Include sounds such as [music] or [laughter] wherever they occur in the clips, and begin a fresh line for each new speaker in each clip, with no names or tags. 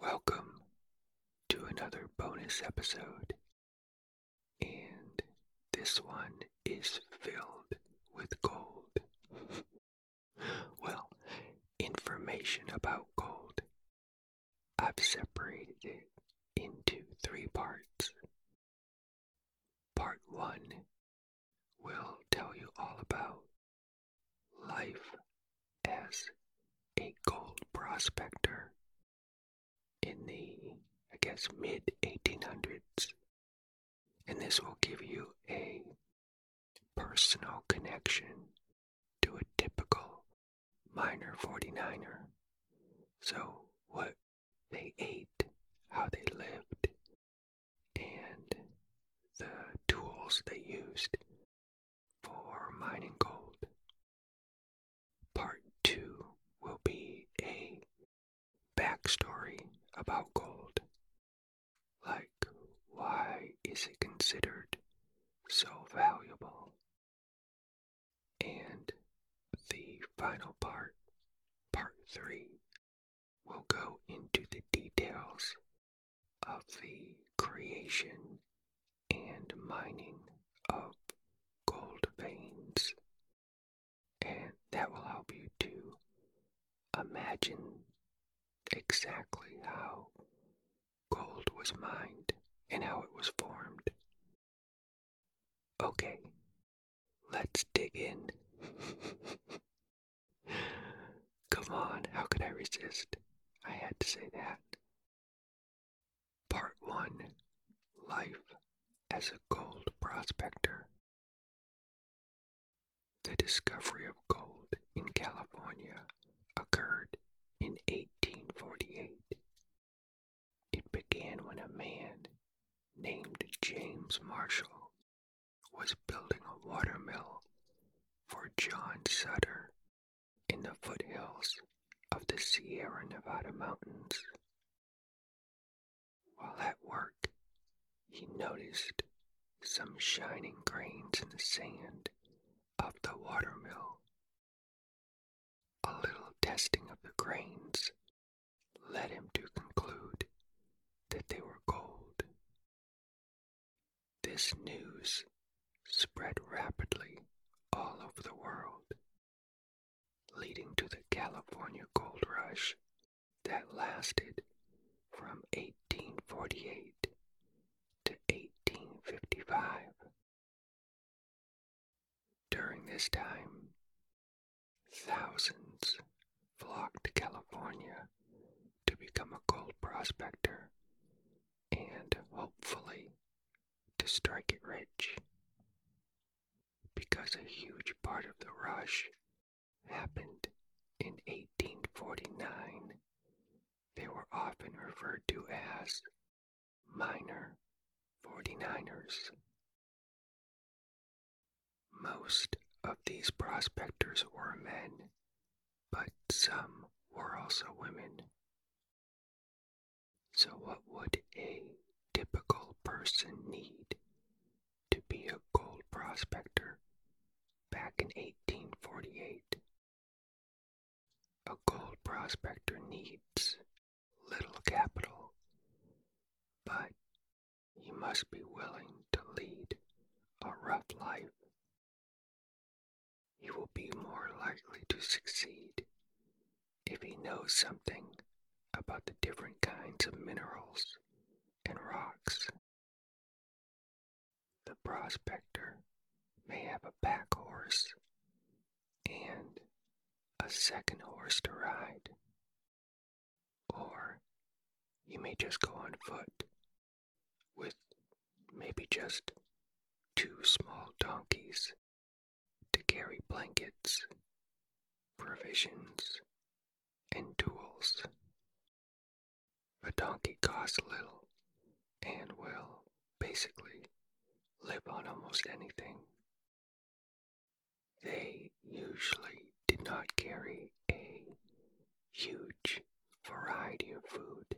Welcome to another bonus episode, and this one is filled with gold. [laughs] well, information about gold. I've separated it into three parts. Part one will tell you all about life as a gold prospector the, I guess, mid 1800s. And this will give you a personal connection to a typical miner 49er. So, what they ate, how they lived, and the tools they used for mining gold. Part 2 will be a backstory about gold. Like, why is it considered so valuable? And the final part, part 3, will go into the details of the creation and mining of gold veins. And that will help you to imagine exactly how gold was mined and how it was formed. Okay, let's dig in. [laughs] Come on, how could I resist? I had to say that. Part 1 Life as a Gold Prospector. The discovery of gold in California occurred in 1848. It began when a man named James Marshall was building a watermill for John Sutter in the foothills of the Sierra Nevada mountains. While at work, he noticed some shining grains in the sand of the watermill. A little testing of the grains led him to conclude that they were gold. This news spread rapidly all over the world, leading to the California gold rush that lasted from 1848 to 1855. During this time, thousands flocked to California to become a gold prospector and hopefully to strike it rich. Because a huge part of the rush happened in 1849, they were often referred to as miner 49ers. Most of these prospectors were men, some were also women. So, what would a typical person need to be a gold prospector back in 1848? A gold prospector needs little capital, but he must be willing to lead a rough life. He will be more likely to succeed if he knows something about the different kinds of minerals and rocks. The prospector may have a pack horse and a second horse to ride, or he may just go on foot with maybe just two small donkeys to carry blankets, provisions, and tools. A donkey costs little and will basically live on almost anything. They usually did not carry a huge variety of food.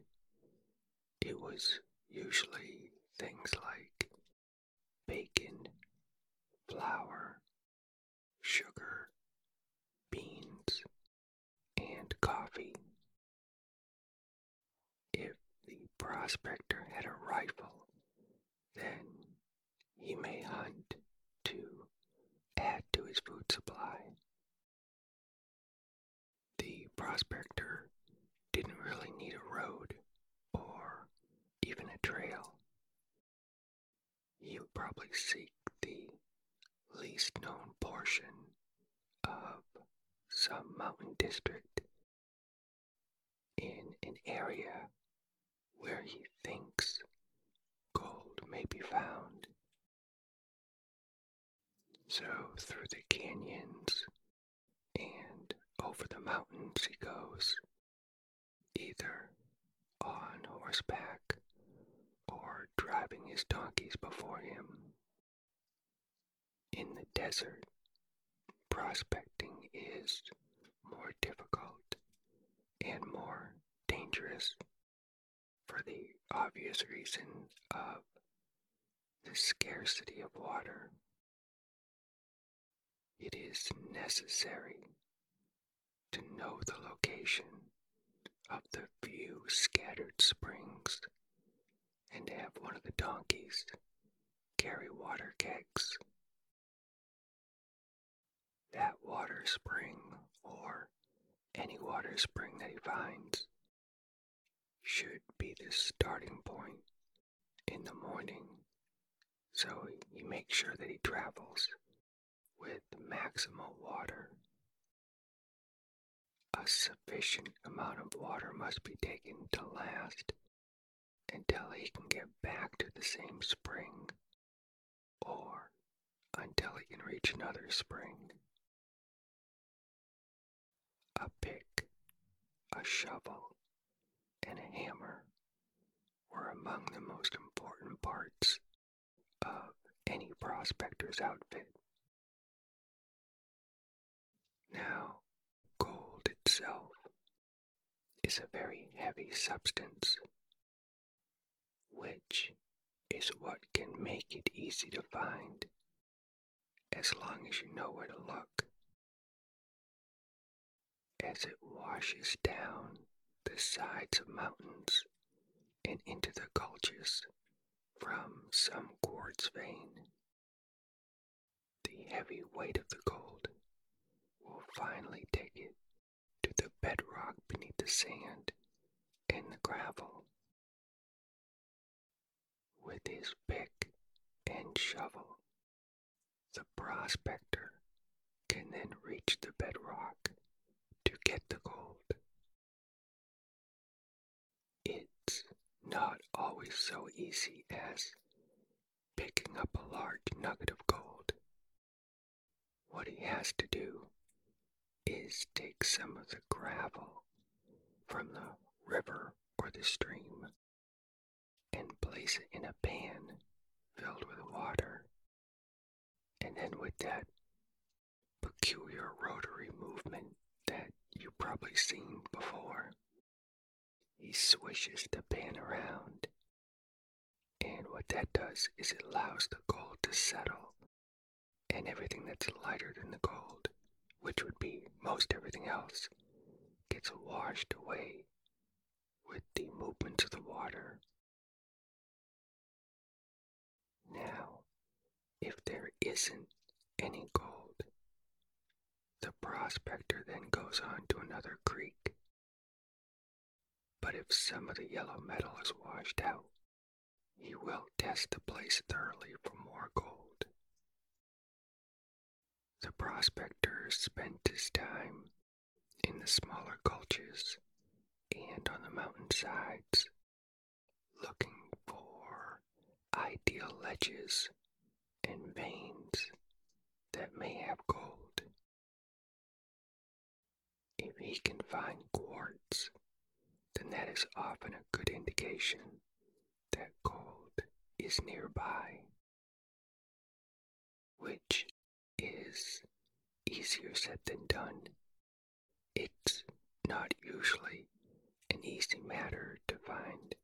It was usually things like bacon, flour, sugar, coffee. If the prospector had a rifle, then he may hunt to add to his food supply. The prospector didn't really need a road or even a trail. He would probably seek the least known portion of some mountain district in an area where he thinks gold may be found. So through the canyons and over the mountains he goes, either on horseback or driving his donkeys before him. In the desert, prospecting is more difficult and more dangerous for the obvious reason of the scarcity of water. It is necessary to know the location of the few scattered springs and have one of the donkeys carry water kegs. That water spring, or any water spring that he finds, should be the starting point in the morning so he makes sure that he travels with maximal water. A sufficient amount of water must be taken to last until he can get back to the same spring or until he can reach another spring. A pick, a shovel, and a hammer were among the most important parts of any prospector's outfit. Now, gold itself is a very heavy substance, which is what can make it easy to find as long as you know where to look. As it washes down the sides of mountains and into the gulches from some quartz vein, the heavy weight of the gold will finally take it to the bedrock beneath the sand and the gravel. With his pick and shovel, the prospector can then reach the bedrock to get the gold. It's not always so easy as picking up a large nugget of gold. What he has to do is take some of the gravel from the river or the stream and place it in a pan filled with water. And then with that peculiar rotary movement that you've probably seen before, he swishes the pan around. And what that does is it allows the gold to settle and everything that's lighter than the gold which would be most everything else, gets washed away with the movement of the water. Now, if there isn't any gold, the prospector then goes on to another creek. But if some of the yellow metal is washed out, he will test the place thoroughly for more gold. The prospector spent his time in the smaller gulches and on the mountainsides looking for ideal ledges and veins that may have gold. If he can find quartz, then that is often a good indication that gold is nearby, which is easier said than done. It's not usually an easy matter to find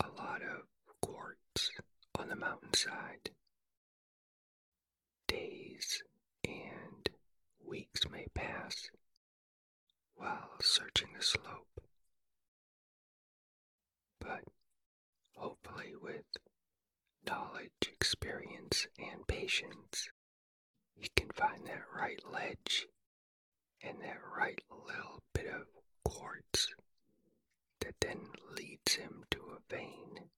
a lot of quartz on the mountainside. Days and weeks may pass while searching the slope. But hopefully with knowledge, experience, and patience, he can find that right ledge and that right little bit of quartz that then leads him to a vein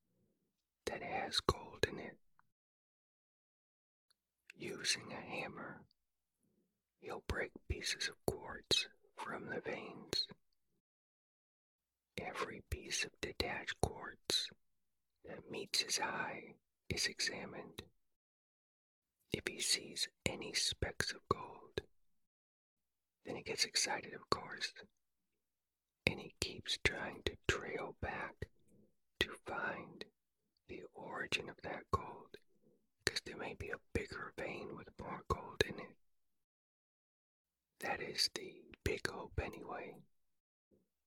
that has gold in it. Using a hammer, he'll break pieces of quartz from the veins. Every piece of detached quartz that meets his eye is examined. If he sees any specks of gold, then he gets excited, of course, and he keeps trying to trail back to find the origin of that gold, because there may be a bigger vein with more gold in it. That is the big hope, anyway.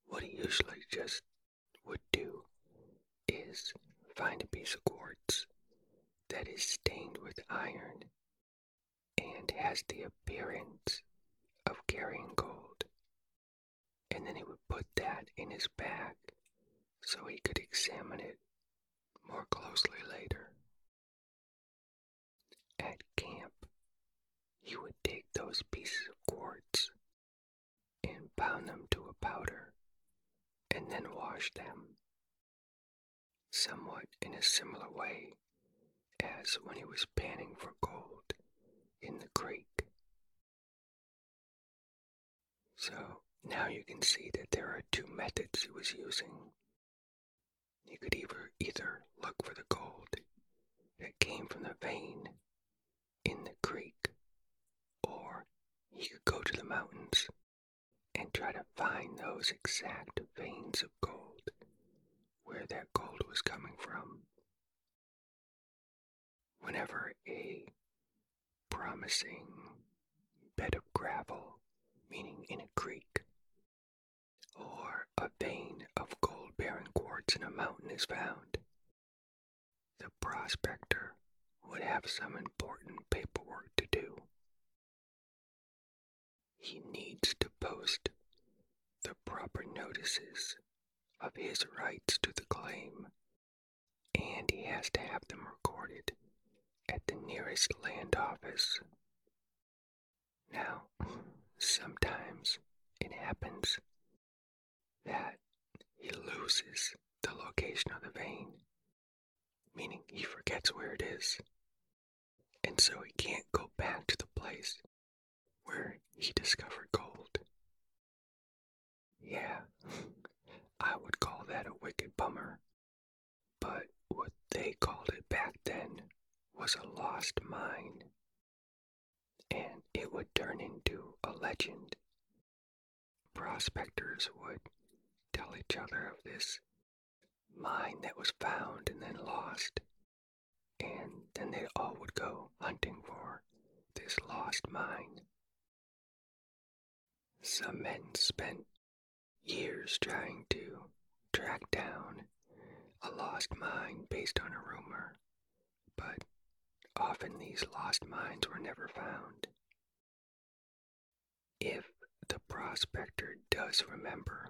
What he usually just would do is find a piece of quartz that is stained with iron and has the appearance of carrying gold. And then he would put that in his bag so he could examine it more closely later. At camp, he would take those pieces of and pound them to a powder and then wash them, somewhat in a similar way as when he was panning for gold in the creek. So now you can see that there are two methods he was using. You could either, either look for the gold that came from the vein in the creek, or he could go to the mountains and try to find those exact veins of gold where that gold was coming from. Whenever a promising bed of gravel, meaning in a creek, or a vein of gold bearing quartz in a mountain is found, the prospector would have some important paperwork to do. He needs to post the proper notices of his rights to the claim, and he has to have them recorded at the nearest land office. Now, sometimes it happens that he loses the location of the vein, meaning he forgets where it is, and so he can't go back to the place where he discovered gold. Yeah, I would call that a wicked bummer, but what they called it back then was a lost mine, and it would turn into a legend. Prospectors would tell each other of this mine that was found and then lost, and then they all would go hunting for this lost mine. Some men spent years trying to track down a lost mine based on a rumor, but often these lost mines were never found. If the prospector does remember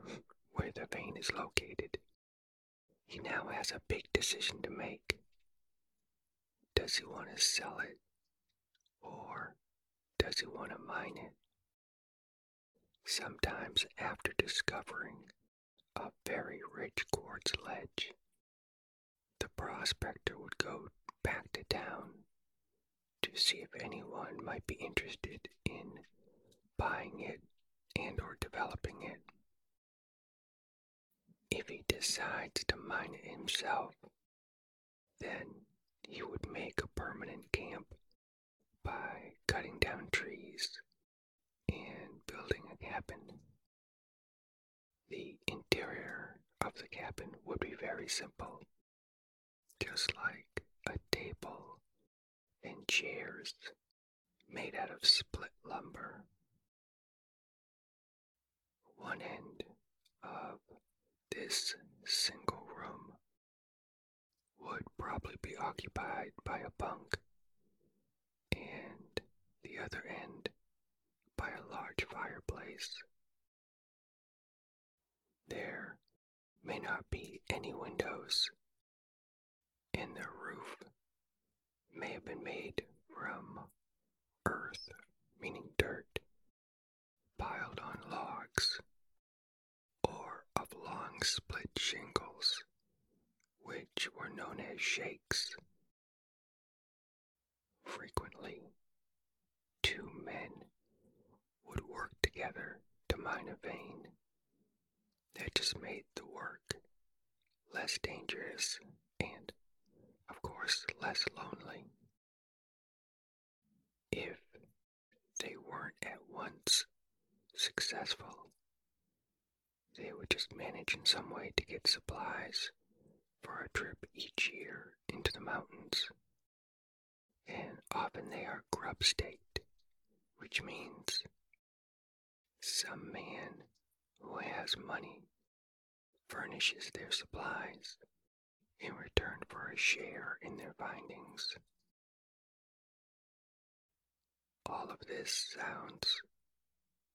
where the vein is located, he now has a big decision to make. Does he want to sell it or does he want to mine it? Sometimes, after discovering a very rich quartz ledge, the prospector would go back to town to see if anyone might be interested in buying it and or developing it. If he decides to mine it himself, then he would make a permanent camp by cutting down trees and building a cabin. The interior of the cabin would be very simple, just like a table and chairs made out of split lumber. One end of this single room would probably be occupied by a bunk, and the other end by a large fireplace. There may not be any windows, and the roof may have been made from earth, meaning dirt, piled on logs, or of long split shingles, which were known as shakes. Frequently, two men would work together to mine a vein. That just made the work less dangerous and, of course, less lonely. If they weren't at once successful, they would just manage in some way to get supplies for a trip each year into the mountains. And often they are grub staked, which means some man who has money furnishes their supplies in return for a share in their findings. All of this sounds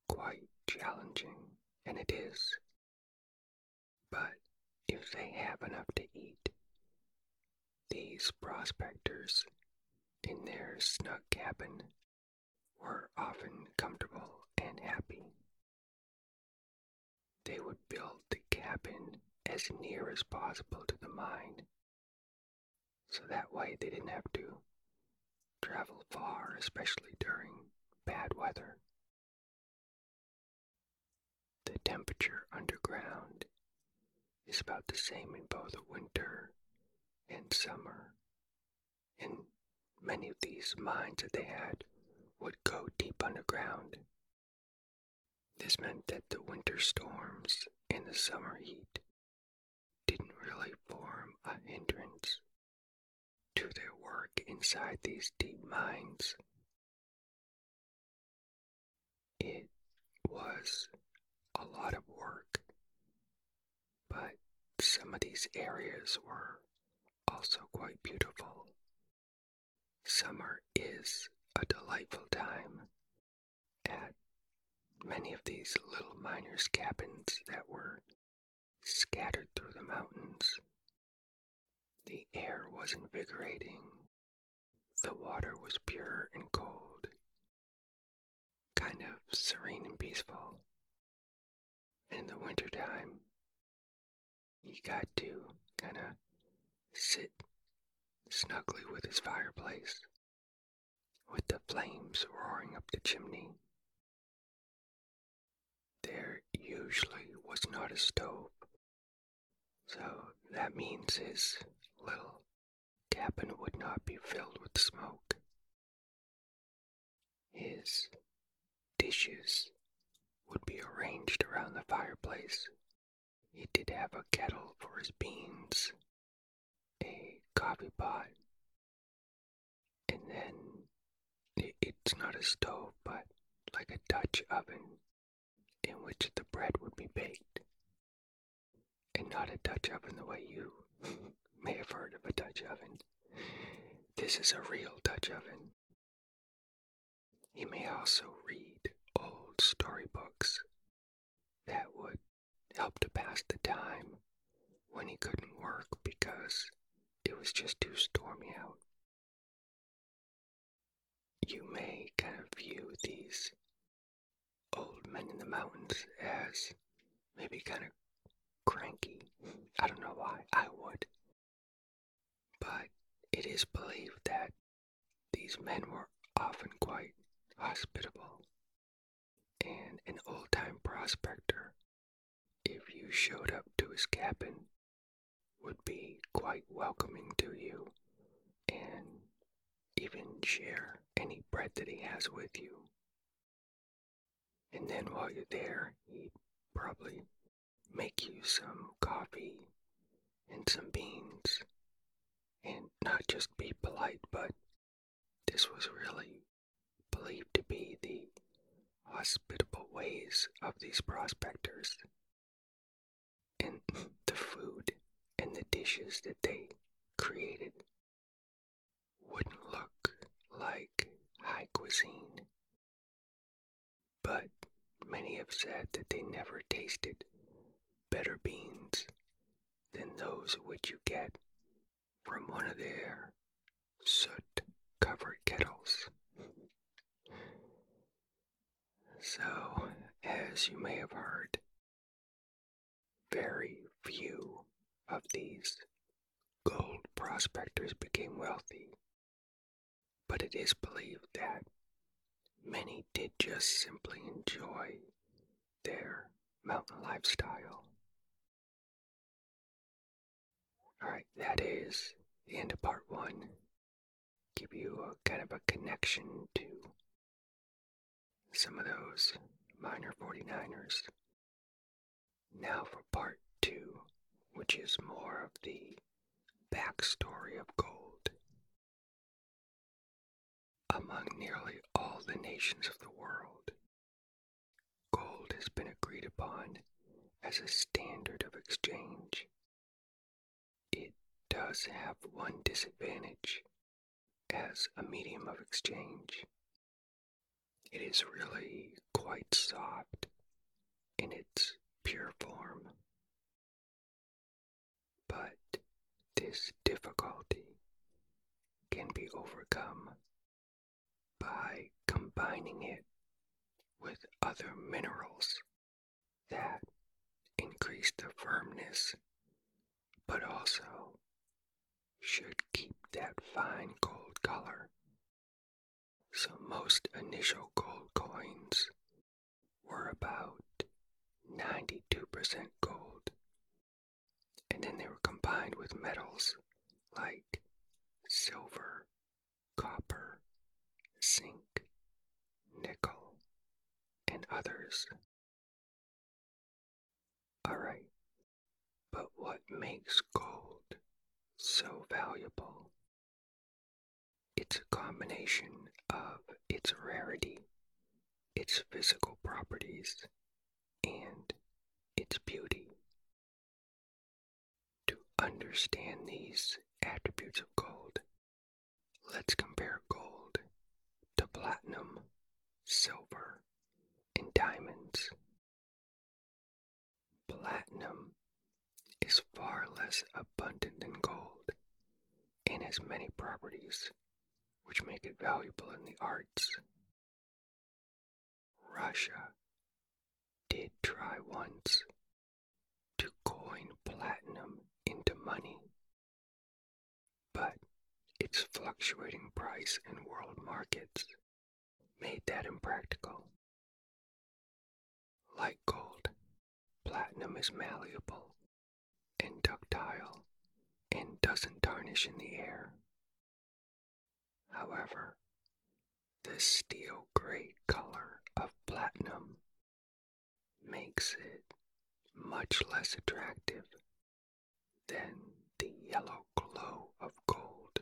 quite challenging, and it is. But if they have enough to eat, these prospectors in their snug cabin were often comfortable and happy. They would build the cabin as near as possible to the mine, so that way they didn't have to travel far, especially during bad weather. The temperature underground is about the same in both winter and summer, and many of these mines that they had would go deep underground. This meant that the winter storms and the summer heat didn't really form a hindrance to their work inside these deep mines. It was a lot of work, but some of these areas were also quite beautiful. Summer is a delightful time at many of these little miners' cabins that were scattered through the mountains. The air was invigorating. The water was pure and cold, kind of serene and peaceful. In the wintertime, you got to kind of sit snugly with his fireplace, with the flames roaring up the chimney. There usually was not a stove, so that means his little cabin would not be filled with smoke. His dishes would be arranged around the fireplace. He did have a kettle for his beans, a coffee pot, and then it's not a stove, but like a Dutch oven in which the bread would be baked. And not a Dutch oven the way you [laughs] may have heard of a Dutch oven. This is a real Dutch oven. He may also read old storybooks that would help to pass the time when he couldn't work because it was just too stormy out. You may kind of view these old men in the mountains as maybe kind of cranky. I don't know why I would. But it is believed that these men were often quite hospitable. And an old time prospector, if you showed up to his cabin, would be quite welcoming to you and even share any bread that he has with you. And then while you're there, he'd probably make you some coffee and some beans. And not just be polite, but this was really believed to be the hospitable ways of these prospectors. And the food and the dishes that they created wouldn't look like high cuisine. But many have said that they never tasted better beans than those which you get from one of their soot covered kettles. So, as you may have heard, very few of these gold prospectors became wealthy, but it is believed that many did just simply enjoy their mountain lifestyle. Alright, that is the end of part one. Give you a kind of a connection to some of those miner 49ers. Now for part two, which is more of the backstory of gold. Among nearly all the nations of the world, gold has been agreed upon as a standard of exchange. It does have one disadvantage as a medium of exchange. It is really quite soft in its pure form. But this difficulty can be overcome by combining it with other minerals that increase the firmness but also should keep that fine gold color. So most initial gold coins were about 92% gold. And then they were combined with metals like silver, copper, others. Alright, but what makes gold so valuable? It's a combination of its rarity, its physical properties, and its beauty. To understand these attributes of gold, let's compare gold to platinum, silver, and diamonds. Platinum is far less abundant than gold and has many properties which make it valuable in the arts. Russia did try once to coin platinum into money, but its fluctuating price in world markets made that impractical. Like gold, platinum is malleable and ductile and doesn't tarnish in the air. However, the steel gray color of platinum makes it much less attractive than the yellow glow of gold.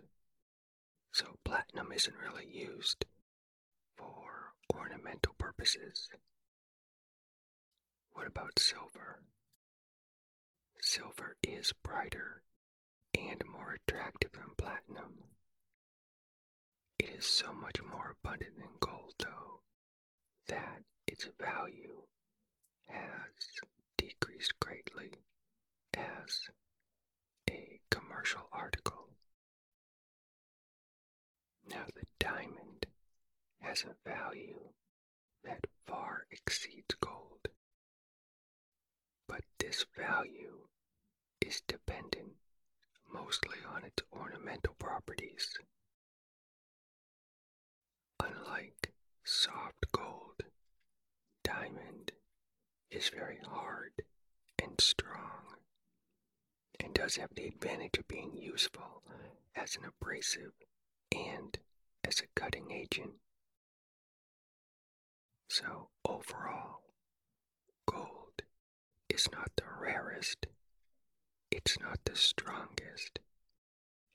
So platinum isn't really used for ornamental purposes. What about silver? Silver is brighter and more attractive than platinum. It is so much more abundant than gold, though, that its value has decreased greatly as a commercial article. Now, the diamond has a value that far exceeds gold, but this value is dependent mostly on its ornamental properties. Unlike soft gold, diamond is very hard and strong and does have the advantage of being useful as an abrasive and as a cutting agent. So, overall, gold is not the rarest, it's not the strongest,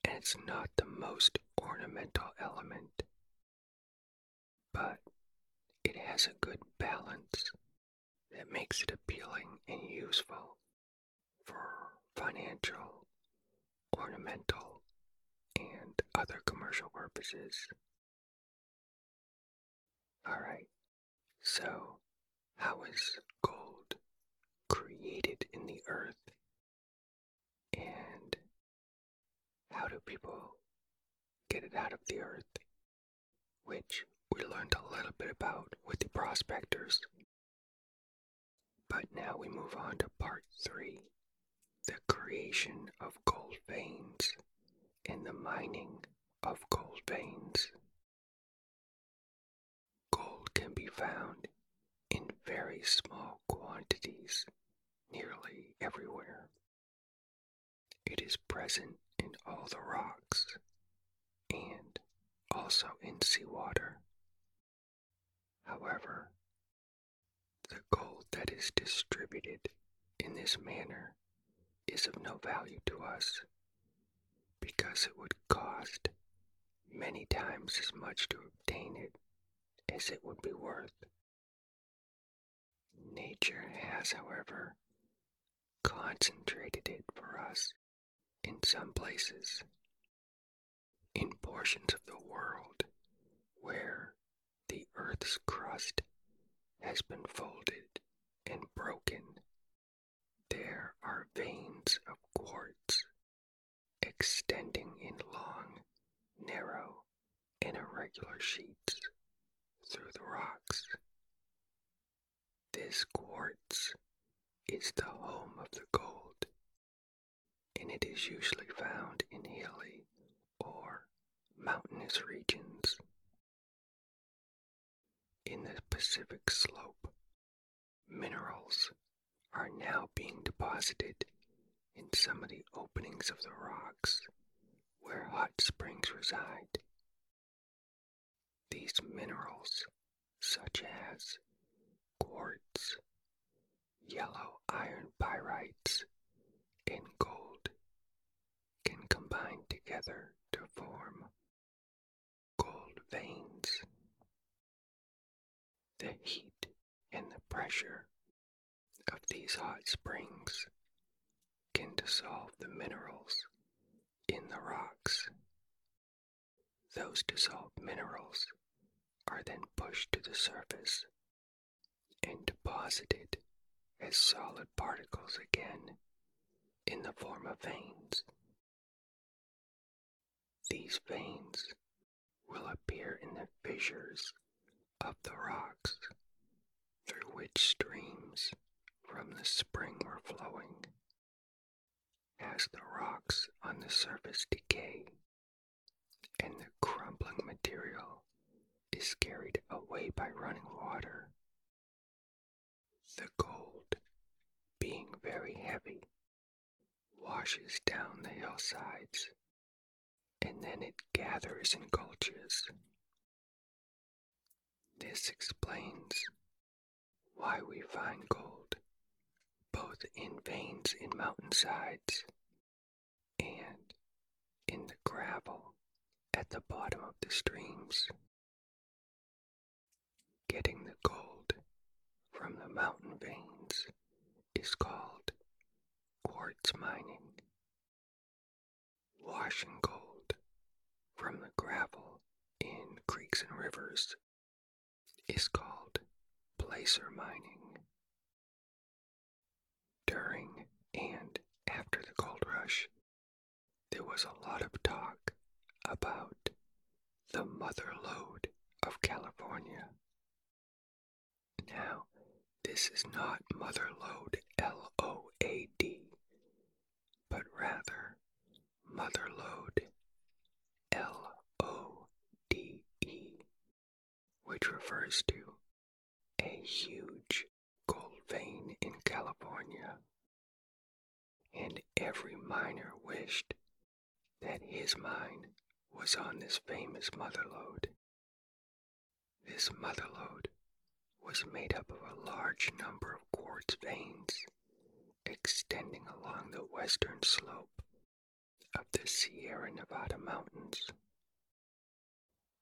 and it's not the most ornamental element, but it has a good balance that makes it appealing and useful for financial, ornamental, and other commercial purposes. Alright, so how is gold created in the earth? And how do people get it out of the earth which we learned a little bit about with the prospectors. But now we move on to part three the creation of gold veins and the mining of gold veins. Gold can be found in very small quantities nearly everywhere. It is present in all the rocks and also in seawater. However, the gold that is distributed in this manner is of no value to us because it would cost many times as much to obtain it as it would be worth. Nature has, however, concentrated it for us in some places, in portions of the world where the Earth's crust has been folded and broken. There are veins of quartz extending in long, narrow, and irregular sheets through the rocks. This quartz is the home of the gold, and it is usually found in hilly or mountainous regions. In the Pacific slope, minerals are now being deposited in some of the openings of the rocks where hot springs reside. These minerals, such as quartz, yellow iron pyrites, and gold, can combine together to form gold veins. The heat and the pressure of these hot springs can dissolve the minerals in the rocks. Those dissolved minerals are then pushed to the surface and deposited as solid particles again in the form of veins. These veins will appear in the fissures of the rocks through which streams from the spring were flowing. As the rocks on the surface decay and the crumbling material is carried away by running water, the gold, being very heavy, washes down the hillsides and then it gathers in gulches. This explains why we find gold both in veins in mountainsides and in the gravel at the bottom of the streams. Getting the gold from the mountain veins is called quartz mining. Washing gold from the gravel in creeks and rivers is called placer mining. During and after the gold rush, there was a lot of talk about the mother lode of California. Now, this is not mother lode L O A D, but rather mother L O D E, which refers to a huge gold vein in California. And every miner wished that his mine was on this famous mother lode. This mother lode was made up of a large number of quartz veins extending along the western slope of the Sierra Nevada mountains.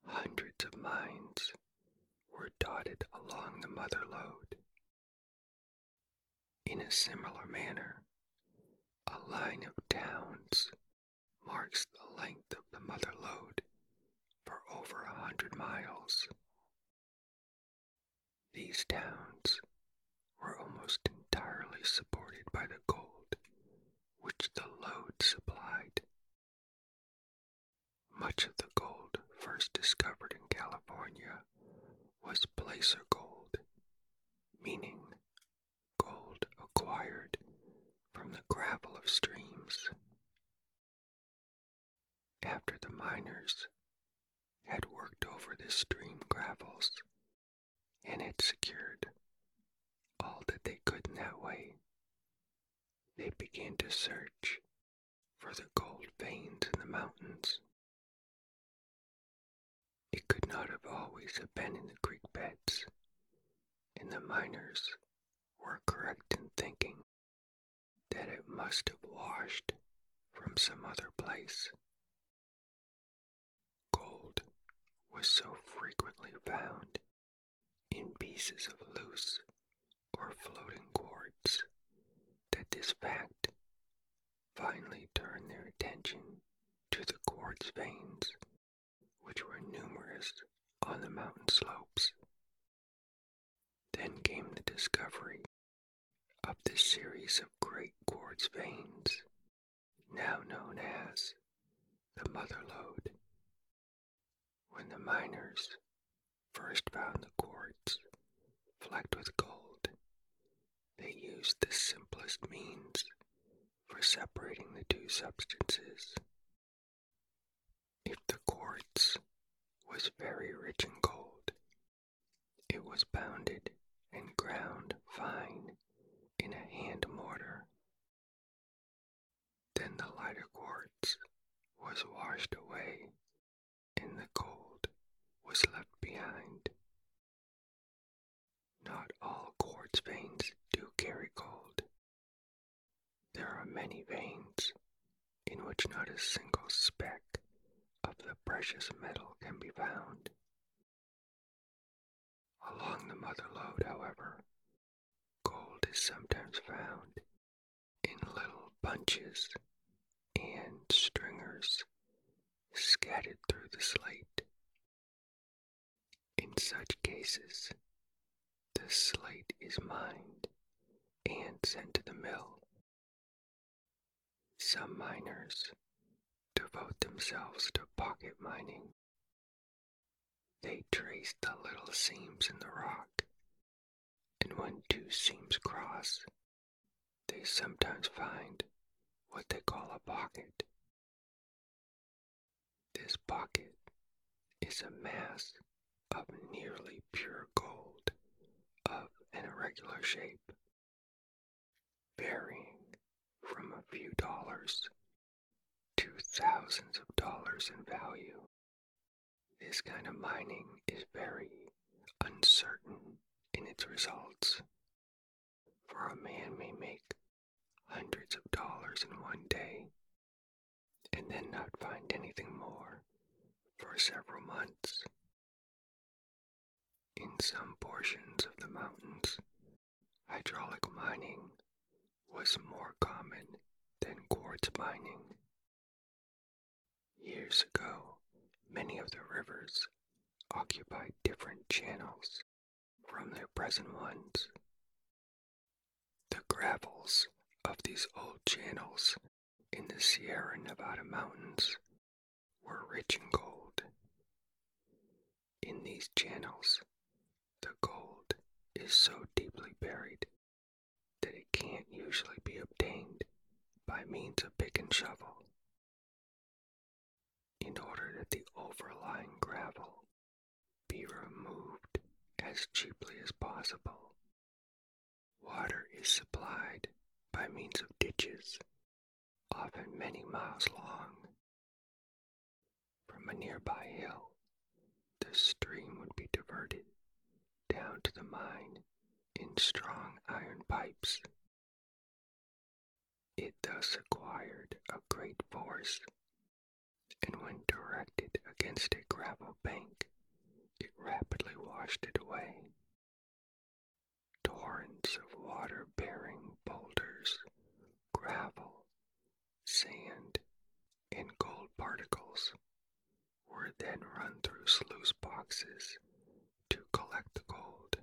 Hundreds of mines were dotted along the mother lode. In a similar manner, a line of towns marks the length of the mother lode for over a hundred miles. These towns were almost entirely supported by the gold which the lode supplied. Much of the gold first discovered in California California was placer gold, meaning gold acquired from the gravel of streams. After the miners had worked over the stream gravels and had secured all that they could in that way, they began to search for the gold veins in the mountains. It could not have always have been in the creek beds, and the miners were correct in thinking that it must have washed from some other place. Gold was so frequently found in pieces of loose or floating quartz that this fact finally turned their attention to the quartz veins, which were numerous on the mountain slopes. Then came the discovery of the series of great quartz veins, now known as the Mother Lode. When the miners first found the quartz flecked with gold, they used the simplest means for separating the two substances. If the quartz was very rich in gold, it was pounded and ground fine in a hand mortar. Then the lighter quartz was washed away was left behind. Not all quartz veins do carry gold. There are many veins in which not a single speck of the precious metal can be found. Along the mother lode, however, gold is sometimes found in little bunches and stringers scattered through the slate. In such cases, the slate is mined and sent to the mill. Some miners devote themselves to pocket mining. They trace the little seams in the rock, and when two seams cross, they sometimes find what they call a pocket. This pocket is a mass of nearly pure gold of an irregular shape, varying from a few dollars to thousands of dollars in value. This kind of mining is very uncertain in its results, for a man may make hundreds of dollars in one day and then not find anything more for several months. In some portions of the mountains, hydraulic mining was more common than quartz mining. Years ago, many of the rivers occupied different channels from their present ones. The gravels of these old channels in the Sierra Nevada mountains were rich in gold. In these channels, the gold is so deeply buried that it can't usually be obtained by means of pick and shovel. In order that the overlying gravel be removed as cheaply as possible, water is supplied by means of ditches, often many miles long. From a nearby hill, the stream would be diverted down to the mine in strong iron pipes. It thus acquired a great force, and when directed against a gravel bank, it rapidly washed it away. Torrents of water bearing boulders, gravel, sand, and gold particles were then run through sluice boxes collect gold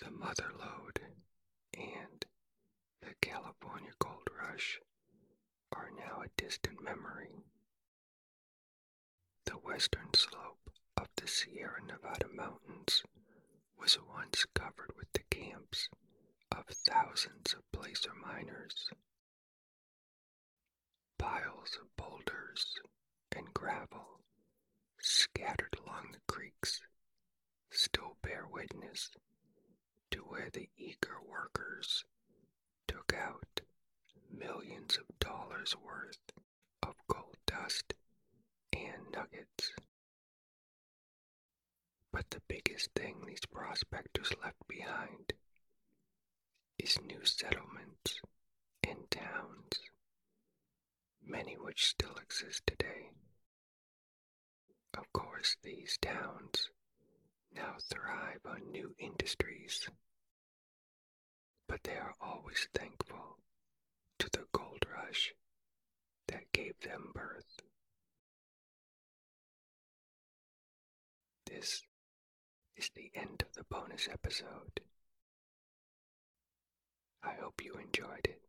the Mother Lode, and the California Gold Rush are now a distant memory. The western slope of the Sierra Nevada mountains was once covered with the camps of thousands of placer miners. Piles of boulders and gravel scattered along the creeks still bear witness to where the eager workers took out millions of dollars worth of gold dust and nuggets. But the biggest thing these prospectors left behind is new settlements and towns, many which still exist today. Of course, these towns now thrive on new industries, but they are always thankful to the gold rush that gave them birth. This is the end of the bonus episode. I hope you enjoyed it.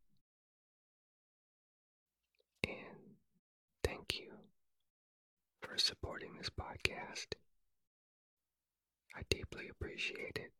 And thank you for supporting this podcast. I deeply appreciate it.